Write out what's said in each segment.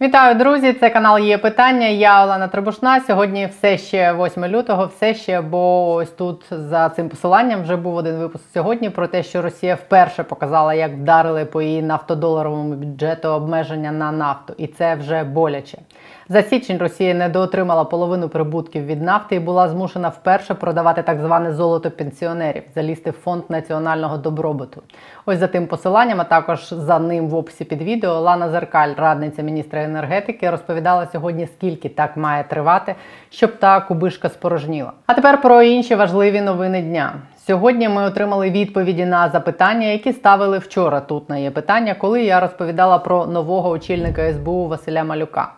Вітаю, друзі! Це канал є питання. Я Олена Требушна. Сьогодні все ще 8 лютого, все ще, бо ось тут за цим посиланням вже був один випуск сьогодні про те, що Росія вперше показала, як вдарили по її нафтодоларовому бюджету обмеження на нафту, і це вже боляче. За січень Росія недоотримала половину прибутків від нафти і була змушена вперше продавати так зване золото пенсіонерів, залізти в фонд національного добробуту. Ось за тим посиланням, а також за ним в описі під відео Лана Зеркаль, радниця міністра енергетики, розповідала сьогодні, скільки так має тривати, щоб та кубишка спорожніла. А тепер про інші важливі новини дня. Сьогодні ми отримали відповіді на запитання, які ставили вчора. Тут на є питання, коли я розповідала про нового очільника СБУ Василя Малюка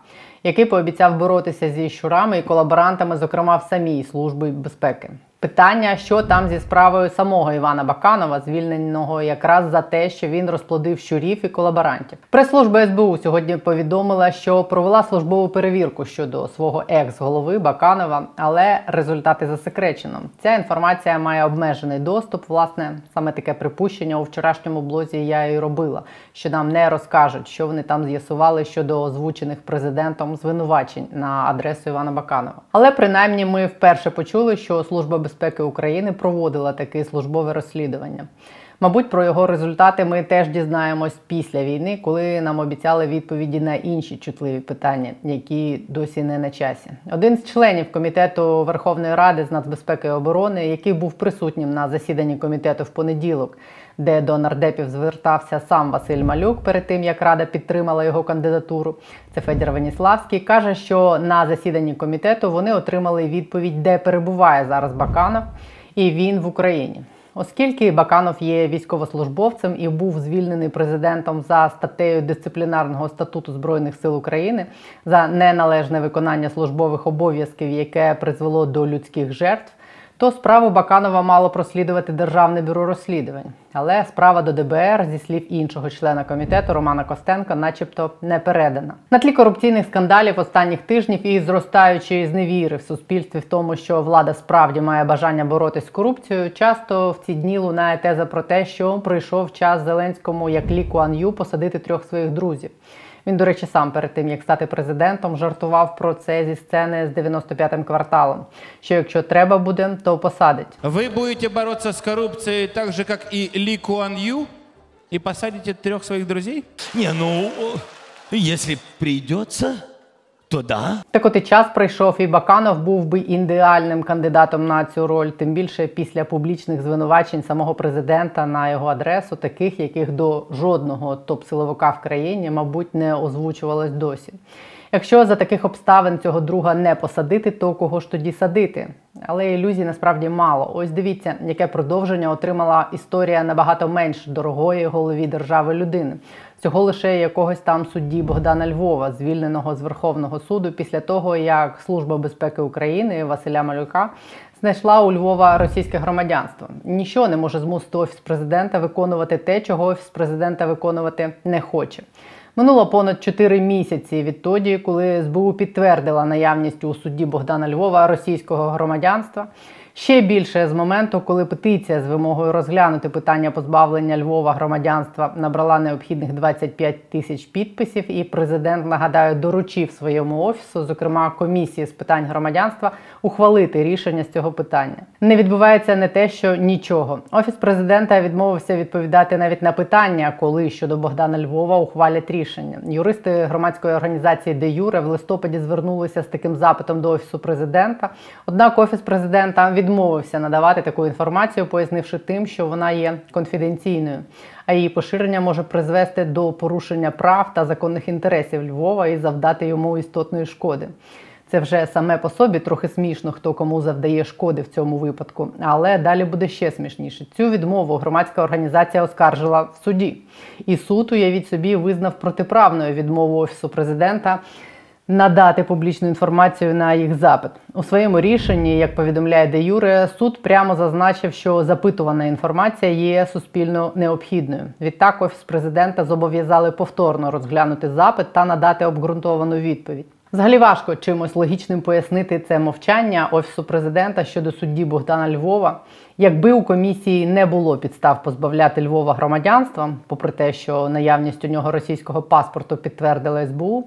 який пообіцяв боротися зі щурами і колаборантами, зокрема в самій службі безпеки. Питання, що там зі справою самого Івана Баканова, звільненого якраз за те, що він розплодив щурів і колаборантів. Прес-служба СБУ сьогодні повідомила, що провела службову перевірку щодо свого екс-голови Баканова, але результати засекречено. Ця інформація має обмежений доступ. Власне, саме таке припущення у вчорашньому блозі я і робила, що нам не розкажуть, що вони там з'ясували щодо озвучених президентом звинувачень на адресу Івана Баканова. Але принаймні ми вперше почули, що служба безпеки України проводила таке службове розслідування. Мабуть, про його результати ми теж дізнаємось після війни, коли нам обіцяли відповіді на інші чутливі питання, які досі не на часі. Один з членів комітету Верховної Ради з нацбезпеки і оборони, який був присутнім на засіданні комітету в понеділок, де до нардепів звертався сам Василь Малюк перед тим, як рада підтримала його кандидатуру. Це Федір Веніславський каже, що на засіданні комітету вони отримали відповідь, де перебуває зараз Баканов, і він в Україні. Оскільки Баканов є військовослужбовцем і був звільнений президентом за статтею дисциплінарного статуту збройних сил України за неналежне виконання службових обов'язків, яке призвело до людських жертв то справу Баканова мало прослідувати Державне бюро розслідувань. Але справа до ДБР, зі слів іншого члена комітету Романа Костенка, начебто, не передана. На тлі корупційних скандалів останніх тижнів і зростаючої зневіри в суспільстві в тому, що влада справді має бажання боротись з корупцією, часто в ці дні лунає теза про те, що прийшов час Зеленському як Лі Куан Ю посадити трьох своїх друзів. Він, до речі, сам перед тим як стати президентом, жартував про це зі сцени з 95-м кварталом. Що якщо треба буде, то посадить. Ви будете боротися з корупцією так же, як і Лі Куан Ю, і посадите трьох своїх друзів? Ні, ну, якщо придется, то да. Так от і час прийшов, і Баканов був би ідеальним кандидатом на цю роль, тим більше після публічних звинувачень самого президента на його адресу, таких, яких до жодного топ-силовика в країні, мабуть, не озвучувалось досі. Якщо за таких обставин цього друга не посадити, то кого ж тоді садити? Але ілюзій насправді мало. Ось дивіться, яке продовження отримала історія набагато менш дорогої голові держави людини. Цього лише якогось там судді Богдана Львова, звільненого з Верховного суду після того, як Служба безпеки України Василя Малюка знайшла у Львова російське громадянство. Нічого не може змусити офіс президента виконувати те, чого офіс президента виконувати не хоче. Минуло понад 4 місяці відтоді, коли СБУ підтвердила наявність у судді Богдана Львова російського громадянства. Ще більше з моменту, коли петиція з вимогою розглянути питання позбавлення Львова громадянства набрала необхідних 25 тисяч підписів, і президент нагадаю доручив своєму офісу, зокрема комісії з питань громадянства, ухвалити рішення з цього питання. Не відбувається не те, що нічого. Офіс президента відмовився відповідати навіть на питання, коли щодо Богдана Львова ухвалять рішення. Юристи громадської організації Де Юре в листопаді звернулися з таким запитом до офісу президента. Однак офіс президента від відмовився надавати таку інформацію, пояснивши тим, що вона є конфіденційною, а її поширення може призвести до порушення прав та законних інтересів Львова і завдати йому істотної шкоди. Це вже саме по собі трохи смішно, хто кому завдає шкоди в цьому випадку. Але далі буде ще смішніше. Цю відмову громадська організація оскаржила в суді, і суд, уявіть собі, визнав протиправною відмову офісу президента надати публічну інформацію на їх запит у своєму рішенні, як повідомляє де Юре, суд прямо зазначив, що запитувана інформація є суспільно необхідною. Відтак офіс президента зобов'язали повторно розглянути запит та надати обґрунтовану відповідь. Взагалі важко чимось логічним пояснити це мовчання офісу президента щодо судді Богдана Львова. Якби у комісії не було підстав позбавляти Львова громадянства, попри те, що наявність у нього російського паспорту підтвердила СБУ.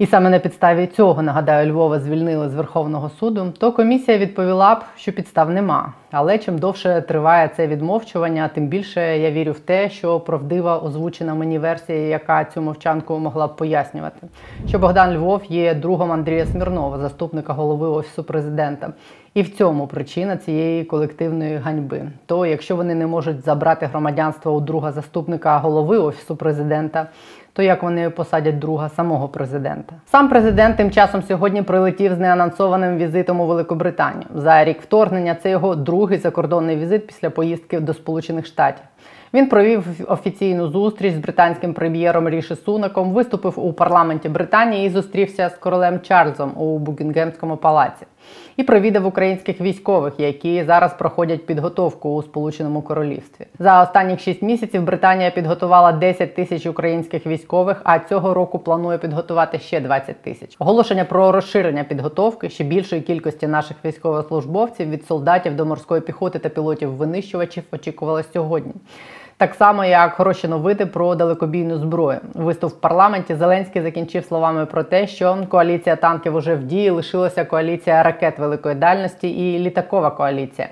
І саме на підставі цього нагадаю, Львова звільнили з Верховного суду, то комісія відповіла б, що підстав нема. Але чим довше триває це відмовчування, тим більше я вірю в те, що правдива озвучена мені версія, яка цю мовчанку могла б пояснювати, що Богдан Львов є другом Андрія Смірнова, заступника голови офісу президента. І в цьому причина цієї колективної ганьби. То якщо вони не можуть забрати громадянство у друга заступника голови офісу президента, то як вони посадять друга самого президента? Сам президент тим часом сьогодні прилетів з неанонсованим візитом у Великобританію. За рік вторгнення це його другий закордонний візит після поїздки до Сполучених Штатів. Він провів офіційну зустріч з британським прем'єром Ріші Сунаком, виступив у парламенті Британії і зустрівся з королем Чарльзом у Букінгемському палаці. І провідав українських військових, які зараз проходять підготовку у Сполученому Королівстві. За останніх 6 місяців Британія підготувала 10 тисяч українських військових, а цього року планує підготувати ще 20 тисяч. Оголошення про розширення підготовки ще більшої кількості наших військовослужбовців від солдатів до морської піхоти та пілотів винищувачів очікувалось сьогодні. Так само, як хороші новини про далекобійну зброю. Виступ в парламенті Зеленський закінчив словами про те, що коаліція танків уже в дії лишилася коаліція ракет великої дальності і літакова коаліція.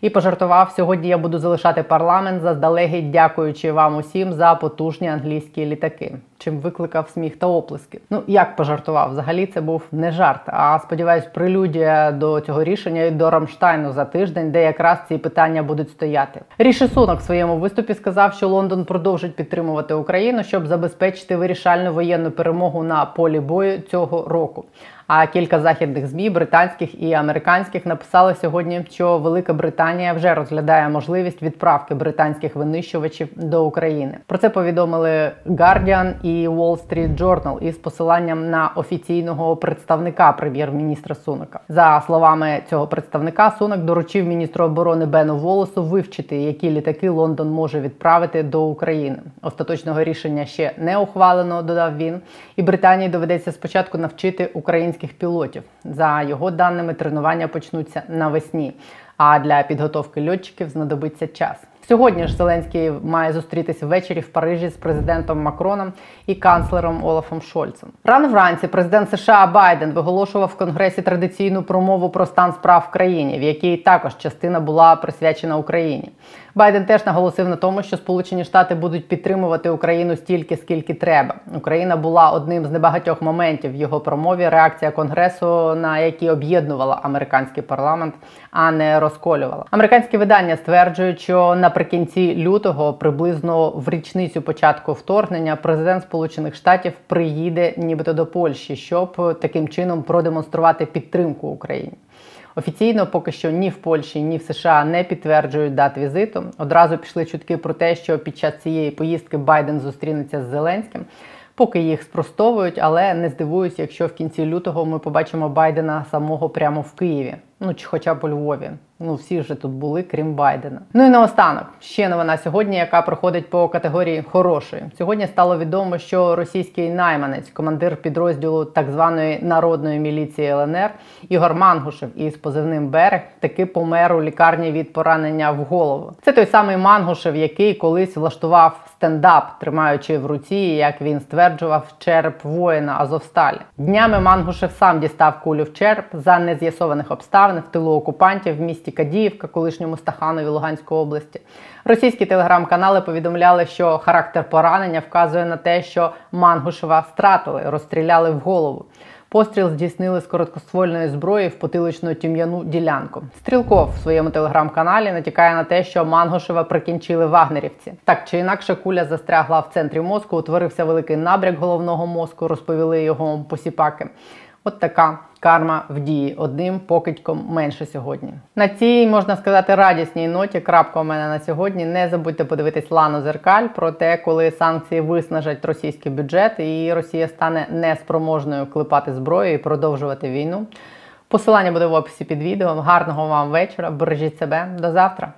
І пожартував сьогодні. Я буду залишати парламент заздалегідь, дякуючи вам усім за потужні англійські літаки. Чим викликав сміх та оплески. Ну як пожартував? Взагалі це був не жарт. А сподіваюсь, прелюдія до цього рішення і до Рамштайну за тиждень, де якраз ці питання будуть стояти. Ріші Сунок в своєму виступі сказав, що Лондон продовжить підтримувати Україну, щоб забезпечити вирішальну воєнну перемогу на полі бою цього року. А кілька західних змі, британських і американських, написали сьогодні, що Велика Британія вже розглядає можливість відправки британських винищувачів до України. Про це повідомили Guardian і Wall Street Journal із посиланням на офіційного представника прем'єр-міністра Сунака. За словами цього представника, Сунак доручив міністру оборони Бену Волосу вивчити, які літаки Лондон може відправити до України. Остаточного рішення ще не ухвалено, додав він, і Британії доведеться спочатку навчити українських пілотів. За його даними, тренування почнуться навесні. А для підготовки льотчиків знадобиться час. Сьогодні ж Зеленський має зустрітися ввечері в Парижі з президентом Макроном і канцлером Олафом Шольцем. Рано вранці президент США Байден виголошував в Конгресі традиційну промову про стан справ в країні, в якій також частина була присвячена Україні. Байден теж наголосив на тому, що Сполучені Штати будуть підтримувати Україну стільки, скільки треба. Україна була одним з небагатьох моментів в його промові. Реакція конгресу, на які об'єднувала американський парламент, а не розколювала. Американські видання стверджують, що наприкінці лютого, приблизно в річницю початку вторгнення, президент Сполучених Штатів приїде, нібито до Польщі, щоб таким чином продемонструвати підтримку Україні. Офіційно поки що ні в Польщі, ні в США не підтверджують дат візиту. Одразу пішли чутки про те, що під час цієї поїздки Байден зустрінеться з Зеленським. Поки їх спростовують, але не здивуюсь, якщо в кінці лютого ми побачимо Байдена самого прямо в Києві, ну чи хоча б у Львові. Ну всі вже тут були, крім Байдена. Ну і наостанок ще новина сьогодні, яка проходить по категорії хорошої. Сьогодні стало відомо, що російський найманець, командир підрозділу так званої народної міліції ЛНР Ігор Мангушев із позивним берег таки помер у лікарні від поранення в голову. Це той самий Мангушев, який колись влаштував стендап, тримаючи в руці, як він стверджував, череп воїна Азовсталі. Днями Мангушев сам дістав кулю в череп за нез'ясованих обставин в тилу окупантів в місті. Кадіївка, колишньому Стаханові Луганської області. Російські телеграм-канали повідомляли, що характер поранення вказує на те, що Мангушева стратили, розстріляли в голову. Постріл здійснили з короткоствольної зброї в потиличну тім'яну ділянку. Стрілков в своєму телеграм-каналі натякає на те, що Мангушева прикінчили вагнерівці. Так чи інакше, куля застрягла в центрі мозку, утворився великий набряк головного мозку, розповіли його посіпаки. От така карма в дії одним покидьком менше сьогодні. На цій можна сказати радісній ноті. Крапка у мене на сьогодні. Не забудьте подивитись лану зеркаль про те, коли санкції виснажать російський бюджет, і Росія стане неспроможною клепати зброю і продовжувати війну. Посилання буде в описі під відео. Гарного вам вечора. Бережіть себе. До завтра.